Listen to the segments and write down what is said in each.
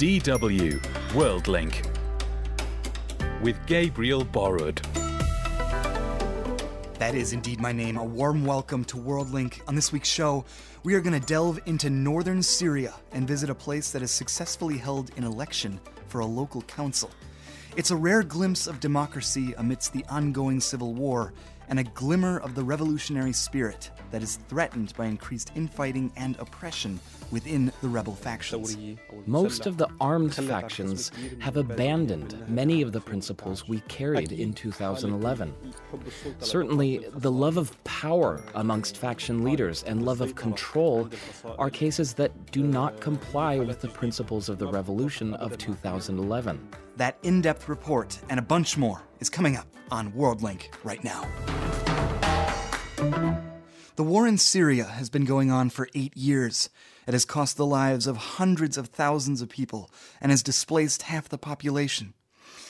DW World Link with Gabriel Borrud. That is indeed my name. A warm welcome to WorldLink. On this week's show, we are going to delve into northern Syria and visit a place that has successfully held an election for a local council. It's a rare glimpse of democracy amidst the ongoing civil war and a glimmer of the revolutionary spirit that is threatened by increased infighting and oppression within the rebel factions. Most of the armed factions have abandoned many of the principles we carried in 2011. Certainly, the love of power amongst faction leaders and love of control are cases that do not comply with the principles of the revolution of 2011. That in depth report and a bunch more is coming up on WorldLink right now. The war in Syria has been going on for eight years. Has cost the lives of hundreds of thousands of people and has displaced half the population.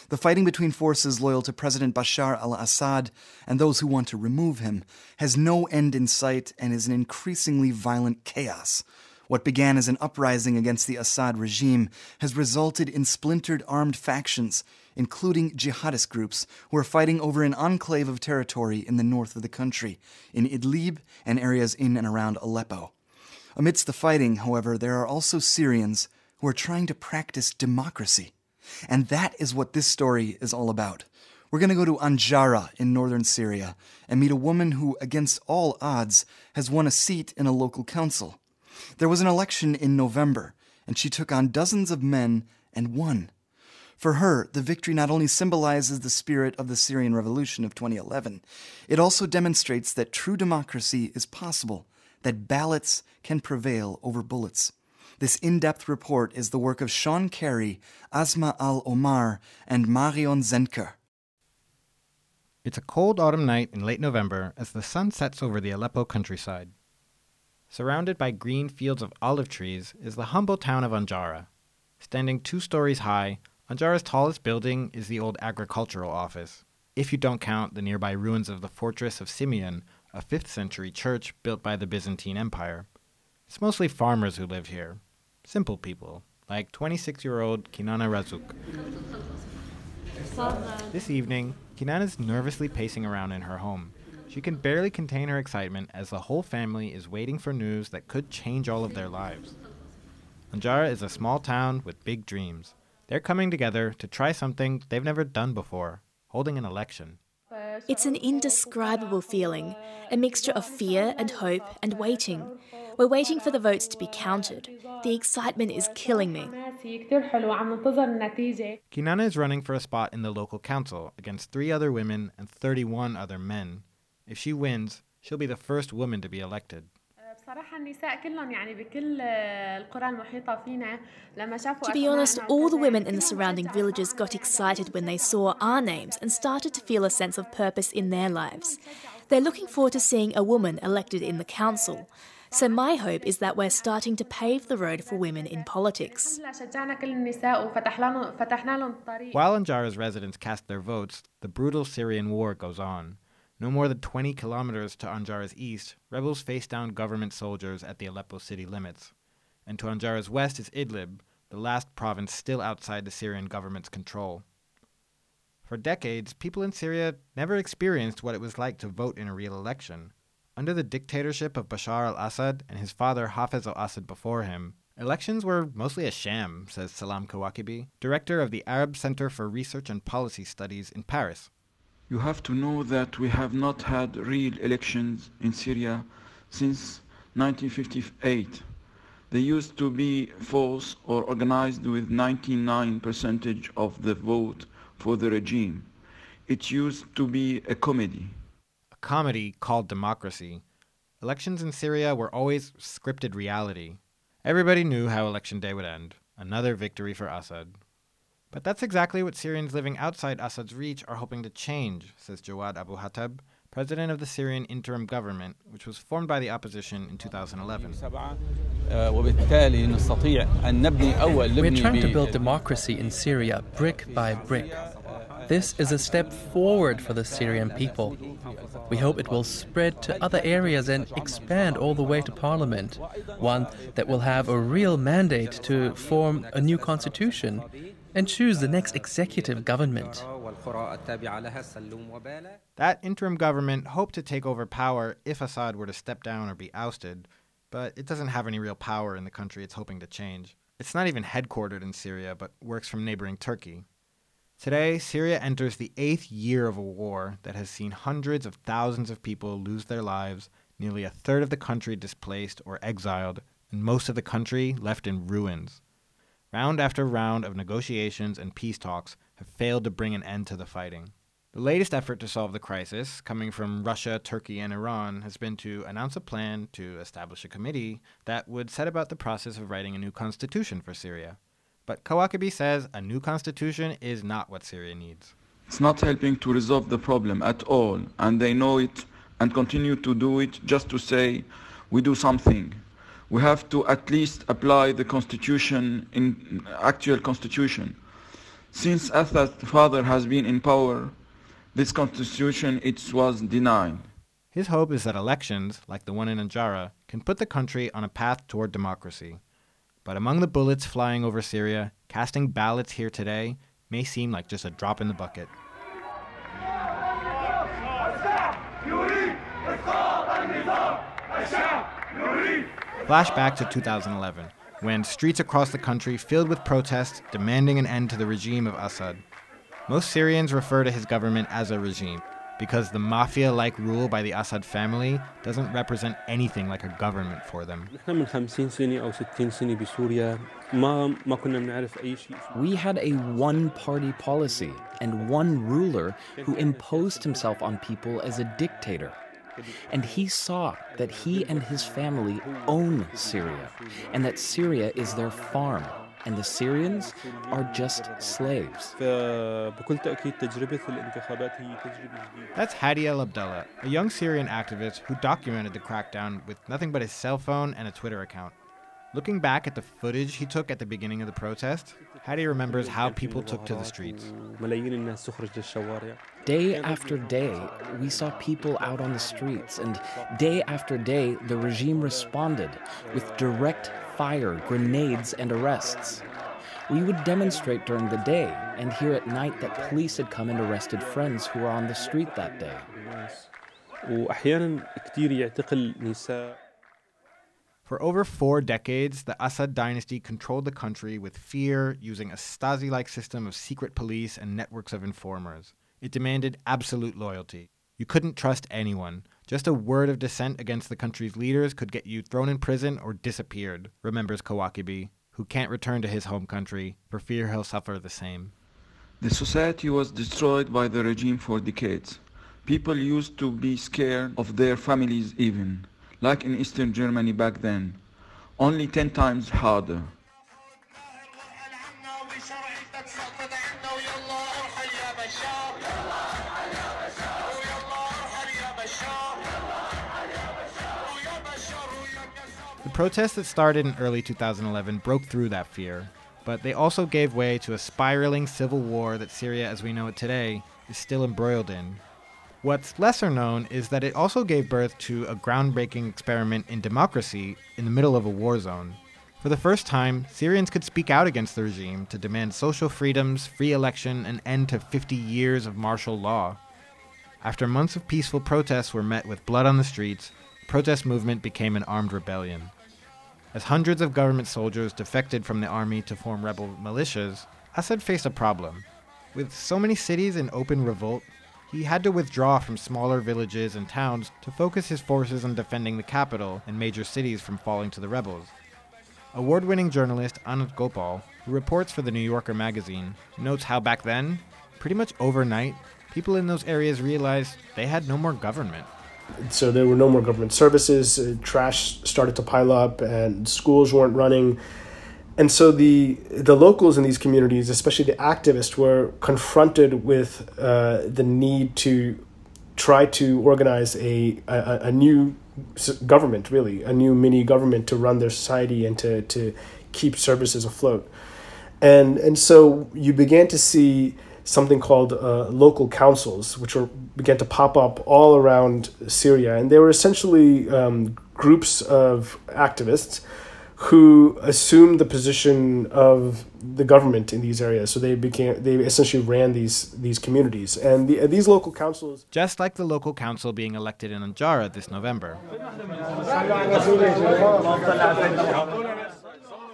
The fighting between forces loyal to President Bashar al Assad and those who want to remove him has no end in sight and is an increasingly violent chaos. What began as an uprising against the Assad regime has resulted in splintered armed factions including jihadist groups who are fighting over an enclave of territory in the north of the country, in Idlib and areas in and around Aleppo. Amidst the fighting, however, there are also Syrians who are trying to practice democracy. And that is what this story is all about. We're going to go to Anjara in northern Syria and meet a woman who, against all odds, has won a seat in a local council. There was an election in November, and she took on dozens of men and won. For her, the victory not only symbolizes the spirit of the Syrian Revolution of 2011, it also demonstrates that true democracy is possible, that ballots can prevail over bullets. This in depth report is the work of Sean Carey, Asma Al Omar, and Marion Zenker. It's a cold autumn night in late November as the sun sets over the Aleppo countryside. Surrounded by green fields of olive trees is the humble town of Anjara. Standing two stories high, Anjara's tallest building is the old agricultural office, if you don't count the nearby ruins of the fortress of Simeon, a 5th century church built by the Byzantine Empire. It's mostly farmers who live here, simple people, like 26 year old Kinana Razuk. This evening, Kinana is nervously pacing around in her home. She can barely contain her excitement as the whole family is waiting for news that could change all of their lives. Anjara is a small town with big dreams. They're coming together to try something they've never done before holding an election. It's an indescribable feeling, a mixture of fear and hope and waiting. We're waiting for the votes to be counted. The excitement is killing me. Kinana is running for a spot in the local council against three other women and 31 other men. If she wins, she'll be the first woman to be elected. To be honest, all the women in the surrounding villages got excited when they saw our names and started to feel a sense of purpose in their lives. They're looking forward to seeing a woman elected in the council. So, my hope is that we're starting to pave the road for women in politics. While Anjara's residents cast their votes, the brutal Syrian war goes on. No more than 20 kilometers to Anjara's east, rebels face down government soldiers at the Aleppo city limits. And to Anjara's west is Idlib, the last province still outside the Syrian government's control. For decades, people in Syria never experienced what it was like to vote in a real election. Under the dictatorship of Bashar al Assad and his father Hafez al Assad before him, elections were mostly a sham, says Salam Kawakibi, director of the Arab Center for Research and Policy Studies in Paris you have to know that we have not had real elections in Syria since 1958. They used to be false or organized with 99 percentage of the vote for the regime. It used to be a comedy. A comedy called democracy. Elections in Syria were always scripted reality. Everybody knew how election day would end. Another victory for Assad. But that's exactly what Syrians living outside Assad's reach are hoping to change, says Jawad Abu Hatab, president of the Syrian interim government, which was formed by the opposition in 2011. We're trying to build democracy in Syria brick by brick. This is a step forward for the Syrian people. We hope it will spread to other areas and expand all the way to parliament, one that will have a real mandate to form a new constitution and choose the next executive government. That interim government hoped to take over power if Assad were to step down or be ousted, but it doesn't have any real power in the country it's hoping to change. It's not even headquartered in Syria, but works from neighboring Turkey. Today, Syria enters the eighth year of a war that has seen hundreds of thousands of people lose their lives, nearly a third of the country displaced or exiled, and most of the country left in ruins. Round after round of negotiations and peace talks have failed to bring an end to the fighting. The latest effort to solve the crisis, coming from Russia, Turkey, and Iran, has been to announce a plan to establish a committee that would set about the process of writing a new constitution for Syria. But Kawakibi says a new constitution is not what Syria needs. It's not helping to resolve the problem at all, and they know it and continue to do it just to say, we do something we have to at least apply the constitution in actual constitution. Since Assad's father has been in power, this constitution it was denied. His hope is that elections, like the one in Anjara, can put the country on a path toward democracy. But among the bullets flying over Syria, casting ballots here today may seem like just a drop in the bucket. Flashback to 2011, when streets across the country filled with protests demanding an end to the regime of Assad. Most Syrians refer to his government as a regime because the mafia like rule by the Assad family doesn't represent anything like a government for them. We had a one party policy and one ruler who imposed himself on people as a dictator. And he saw that he and his family own Syria, and that Syria is their farm, and the Syrians are just slaves. That's Hadi El Abdullah, a young Syrian activist who documented the crackdown with nothing but his cell phone and a Twitter account. Looking back at the footage he took at the beginning of the protest, Hadi remembers how people took to the streets. Day after day, we saw people out on the streets, and day after day, the regime responded with direct fire, grenades, and arrests. We would demonstrate during the day, and hear at night that police had come and arrested friends who were on the street that day. For over four decades, the Assad dynasty controlled the country with fear, using a Stasi like system of secret police and networks of informers. It demanded absolute loyalty. You couldn't trust anyone. Just a word of dissent against the country's leaders could get you thrown in prison or disappeared, remembers Kawakibi, who can't return to his home country for fear he'll suffer the same. The society was destroyed by the regime for decades. People used to be scared of their families even like in Eastern Germany back then, only 10 times harder. The protests that started in early 2011 broke through that fear, but they also gave way to a spiraling civil war that Syria as we know it today is still embroiled in What's lesser known is that it also gave birth to a groundbreaking experiment in democracy in the middle of a war zone. For the first time, Syrians could speak out against the regime to demand social freedoms, free election, and end to 50 years of martial law. After months of peaceful protests were met with blood on the streets, the protest movement became an armed rebellion. As hundreds of government soldiers defected from the army to form rebel militias, Assad faced a problem. With so many cities in open revolt, he had to withdraw from smaller villages and towns to focus his forces on defending the capital and major cities from falling to the rebels. Award winning journalist Anand Gopal, who reports for the New Yorker magazine, notes how back then, pretty much overnight, people in those areas realized they had no more government. So there were no more government services, uh, trash started to pile up, and schools weren't running and so the the locals in these communities, especially the activists, were confronted with uh, the need to try to organize a, a, a new government, really a new mini government to run their society and to to keep services afloat, and and so you began to see something called uh, local councils, which were began to pop up all around Syria, and they were essentially um, groups of activists who assumed the position of the government in these areas. So they became they essentially ran these these communities and the, these local councils. Just like the local council being elected in Anjara this November.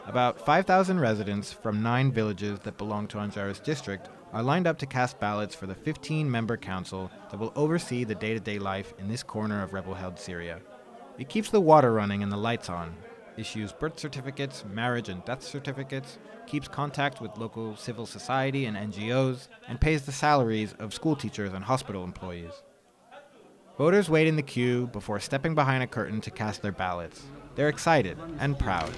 About 5,000 residents from nine villages that belong to Anjara's district are lined up to cast ballots for the 15 member council that will oversee the day to day life in this corner of rebel held Syria. It keeps the water running and the lights on, issues birth certificates, marriage and death certificates, keeps contact with local civil society and NGOs, and pays the salaries of school teachers and hospital employees. Voters wait in the queue before stepping behind a curtain to cast their ballots. They're excited and proud.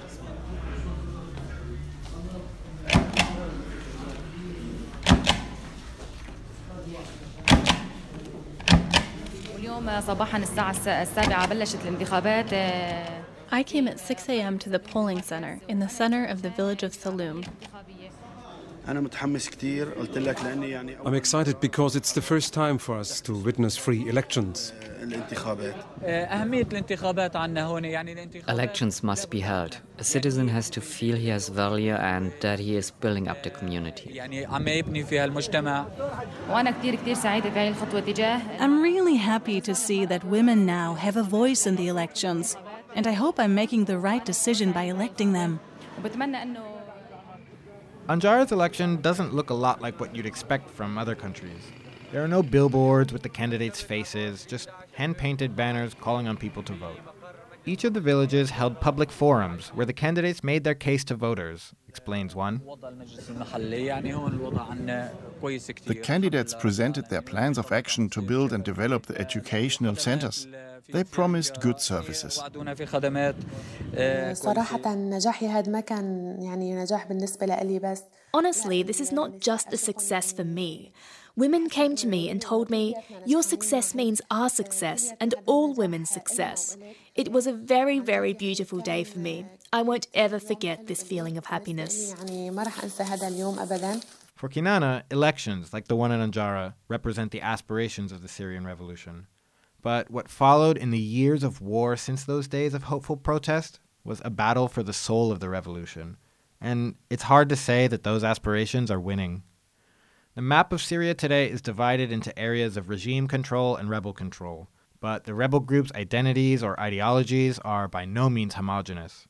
I came at 6 a.m. to the polling center in the center of the village of Saloum. I'm excited because it's the first time for us to witness free elections. Elections must be held. A citizen has to feel he has value and that he is building up the community. I'm really happy to see that women now have a voice in the elections, and I hope I'm making the right decision by electing them. Anjara's election doesn't look a lot like what you'd expect from other countries. There are no billboards with the candidates' faces, just hand painted banners calling on people to vote. Each of the villages held public forums where the candidates made their case to voters, explains one. The candidates presented their plans of action to build and develop the educational centers. They promised good services. Honestly, this is not just a success for me. Women came to me and told me, Your success means our success and all women's success. It was a very, very beautiful day for me. I won't ever forget this feeling of happiness. For Kinana, elections, like the one in Anjara, represent the aspirations of the Syrian revolution. But what followed in the years of war since those days of hopeful protest was a battle for the soul of the revolution. And it's hard to say that those aspirations are winning. The map of Syria today is divided into areas of regime control and rebel control, but the rebel groups' identities or ideologies are by no means homogenous.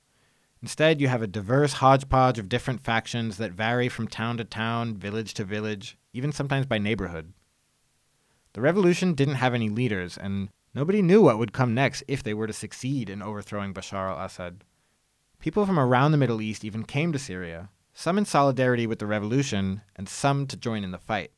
Instead, you have a diverse hodgepodge of different factions that vary from town to town, village to village, even sometimes by neighborhood. The revolution didn't have any leaders, and nobody knew what would come next if they were to succeed in overthrowing Bashar al Assad. People from around the Middle East even came to Syria, some in solidarity with the revolution, and some to join in the fight.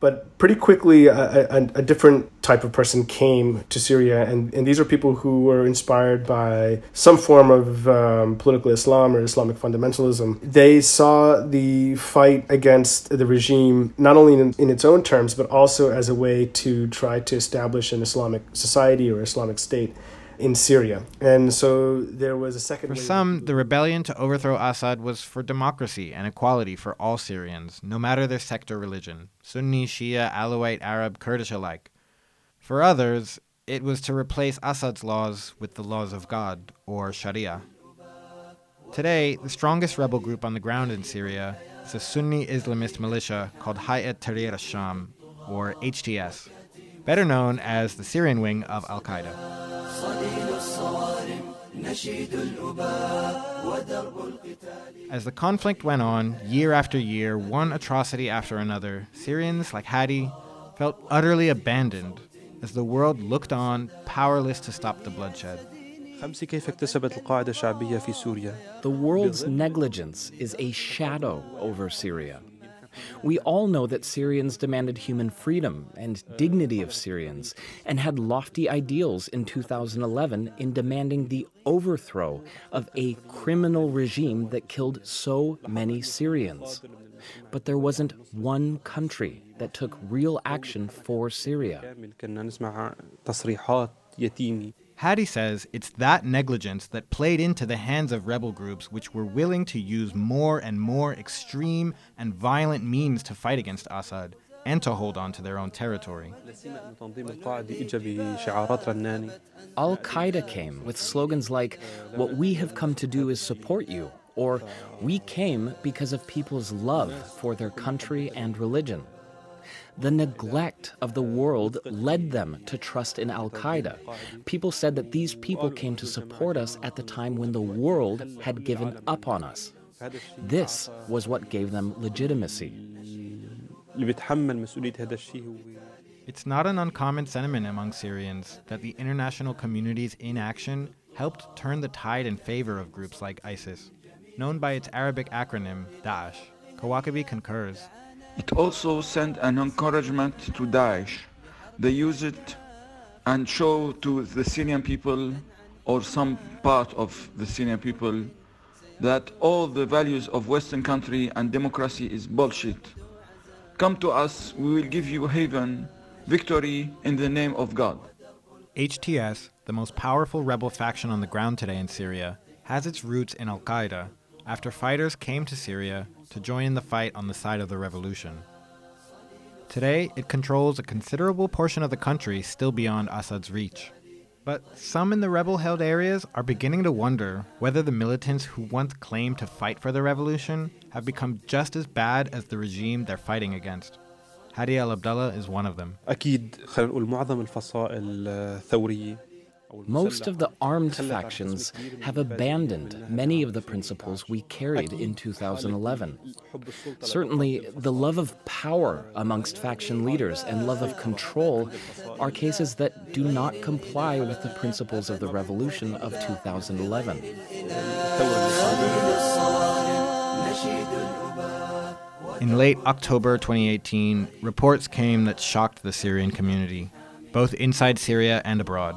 But pretty quickly, a, a, a, different type of person came to Syria, and, and these are people who were inspired by some form of um, political Islam or Islamic fundamentalism. They saw the fight against the regime not only in, in its own terms, but also as a way to try to establish an Islamic society or Islamic state in Syria. And so there was a second. For some, the rebellion to overthrow Assad was for democracy and equality for all Syrians, no matter their sect or religion Sunni, Shia, Alawite, Arab, Kurdish alike. For others, it was to replace Assad's laws with the laws of God, or Sharia. Today, the strongest rebel group on the ground in Syria is a Sunni Islamist militia called Hayat Tahrir al-Sham, or HTS, better known as the Syrian wing of Al Qaeda. As the conflict went on, year after year, one atrocity after another, Syrians like Hadi felt utterly abandoned as the world looked on, powerless to stop the bloodshed. The world's negligence is a shadow over Syria. We all know that Syrians demanded human freedom and dignity of Syrians and had lofty ideals in 2011 in demanding the overthrow of a criminal regime that killed so many Syrians. But there wasn't one country that took real action for Syria. Hadi says it's that negligence that played into the hands of rebel groups which were willing to use more and more extreme and violent means to fight against Assad and to hold on to their own territory. Al Qaeda came with slogans like, What we have come to do is support you, or We came because of people's love for their country and religion. The neglect of the world led them to trust in Al Qaeda. People said that these people came to support us at the time when the world had given up on us. This was what gave them legitimacy. It's not an uncommon sentiment among Syrians that the international community's inaction helped turn the tide in favor of groups like ISIS. Known by its Arabic acronym, Daesh, Kawakibi concurs. It also sent an encouragement to Daesh. They use it and show to the Syrian people or some part of the Syrian people that all the values of Western country and democracy is bullshit. Come to us, we will give you haven, victory in the name of God. HTS, the most powerful rebel faction on the ground today in Syria, has its roots in Al Qaeda after fighters came to Syria to join in the fight on the side of the revolution. Today, it controls a considerable portion of the country still beyond Assad's reach. But some in the rebel held areas are beginning to wonder whether the militants who once claimed to fight for the revolution have become just as bad as the regime they're fighting against. Hadi al Abdallah is one of them. Most of the armed factions have abandoned many of the principles we carried in 2011. Certainly, the love of power amongst faction leaders and love of control are cases that do not comply with the principles of the revolution of 2011. In late October 2018, reports came that shocked the Syrian community, both inside Syria and abroad.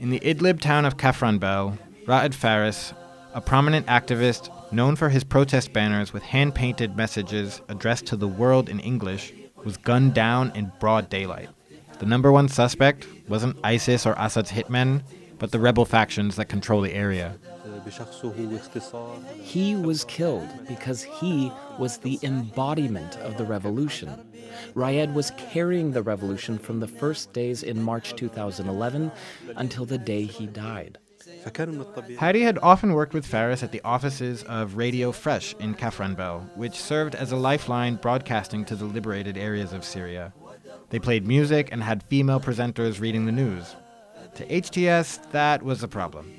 In the Idlib town of Kafranbel, Ra'ad Faris, a prominent activist known for his protest banners with hand painted messages addressed to the world in English, was gunned down in broad daylight. The number one suspect wasn't ISIS or Assad's hitmen, but the rebel factions that control the area. He was killed because he was the embodiment of the revolution. Rayed was carrying the revolution from the first days in March 2011 until the day he died. Hadi had often worked with Faris at the offices of Radio Fresh in Kafranbel, which served as a lifeline broadcasting to the liberated areas of Syria. They played music and had female presenters reading the news. To HTS, that was a problem.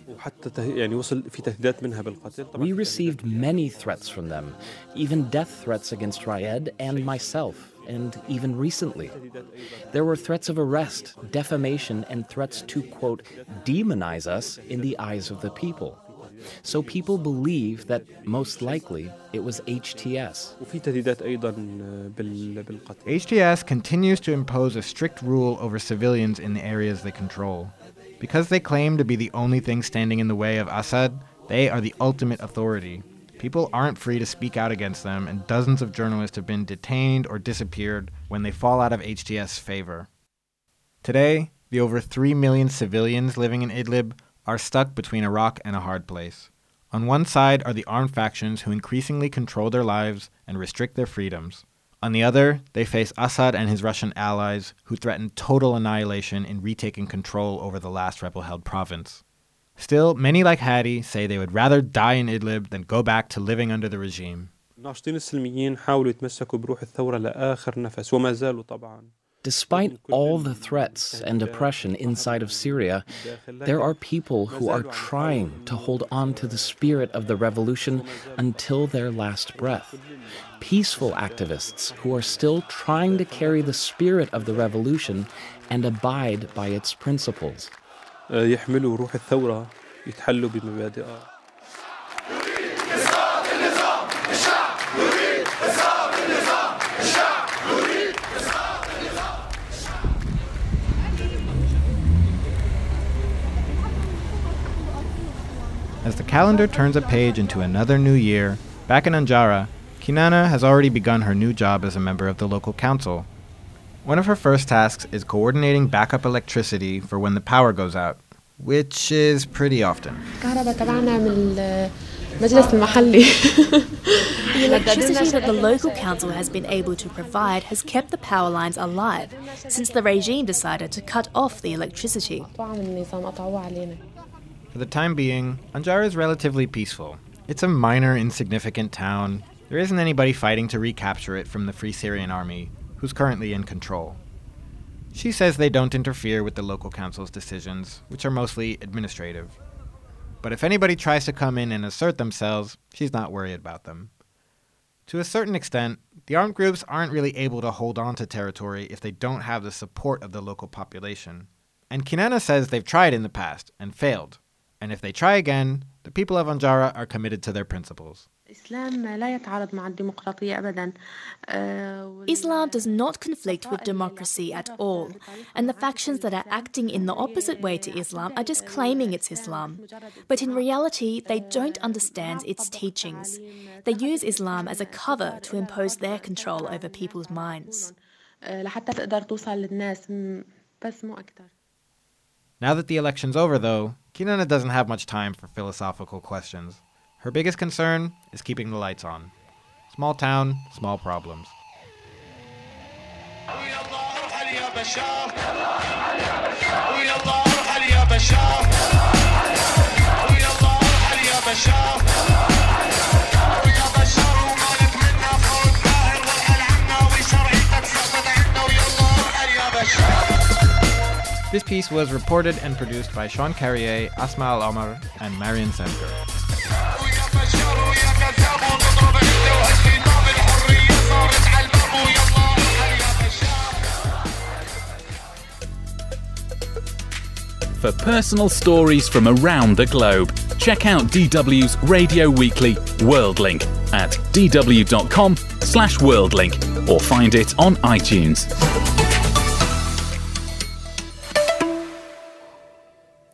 We received many threats from them, even death threats against Rayed and myself, and even recently. There were threats of arrest, defamation, and threats to, quote, demonize us in the eyes of the people. So people believe that most likely it was HTS. HTS continues to impose a strict rule over civilians in the areas they control. Because they claim to be the only thing standing in the way of Assad, they are the ultimate authority. People aren't free to speak out against them, and dozens of journalists have been detained or disappeared when they fall out of HTS' favor. Today, the over 3 million civilians living in Idlib are stuck between a rock and a hard place. On one side are the armed factions who increasingly control their lives and restrict their freedoms. On the other, they face Assad and his Russian allies, who threaten total annihilation in retaking control over the last rebel held province. Still, many like Hadi say they would rather die in Idlib than go back to living under the regime. Despite all the threats and oppression inside of Syria, there are people who are trying to hold on to the spirit of the revolution until their last breath. Peaceful activists who are still trying to carry the spirit of the revolution and abide by its principles. يحملوا روح الثورة يتحلوا بمبادئها As the calendar turns a page into another new year, back in Anjara, Kinana has already begun her new job as a member of the local council. one of her first tasks is coordinating backup electricity for when the power goes out. which is pretty often. The electricity that the local council has been able to provide has kept the power lines alive since the regime decided to cut off the electricity. For the time being, Anjar is relatively peaceful. It's a minor, insignificant town. There isn't anybody fighting to recapture it from the Free Syrian Army, who's currently in control. She says they don't interfere with the local council's decisions, which are mostly administrative. But if anybody tries to come in and assert themselves, she's not worried about them. To a certain extent, the armed groups aren't really able to hold on to territory if they don't have the support of the local population. And Kinana says they've tried in the past and failed. And if they try again, the people of Anjara are committed to their principles. Islam does not conflict with democracy at all, and the factions that are acting in the opposite way to Islam are just claiming it's Islam. But in reality, they don't understand its teachings. They use Islam as a cover to impose their control over people's minds. Now that the election's over, though, Kinana doesn't have much time for philosophical questions. Her biggest concern is keeping the lights on. Small town, small problems. This piece was reported and produced by Sean Carey, Asma Al Omar, and Marion Zenker. For personal stories from around the globe, check out DW's Radio Weekly Worldlink at dw.com slash worldlink or find it on iTunes.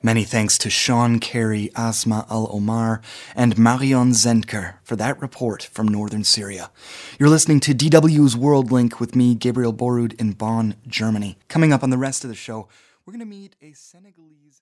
Many thanks to Sean Carey, Asma Al Omar, and Marion Zenker for that report from northern Syria. You're listening to DW's World Link with me, Gabriel Borrud, in Bonn, Germany. Coming up on the rest of the show, we're going to meet a Senegalese.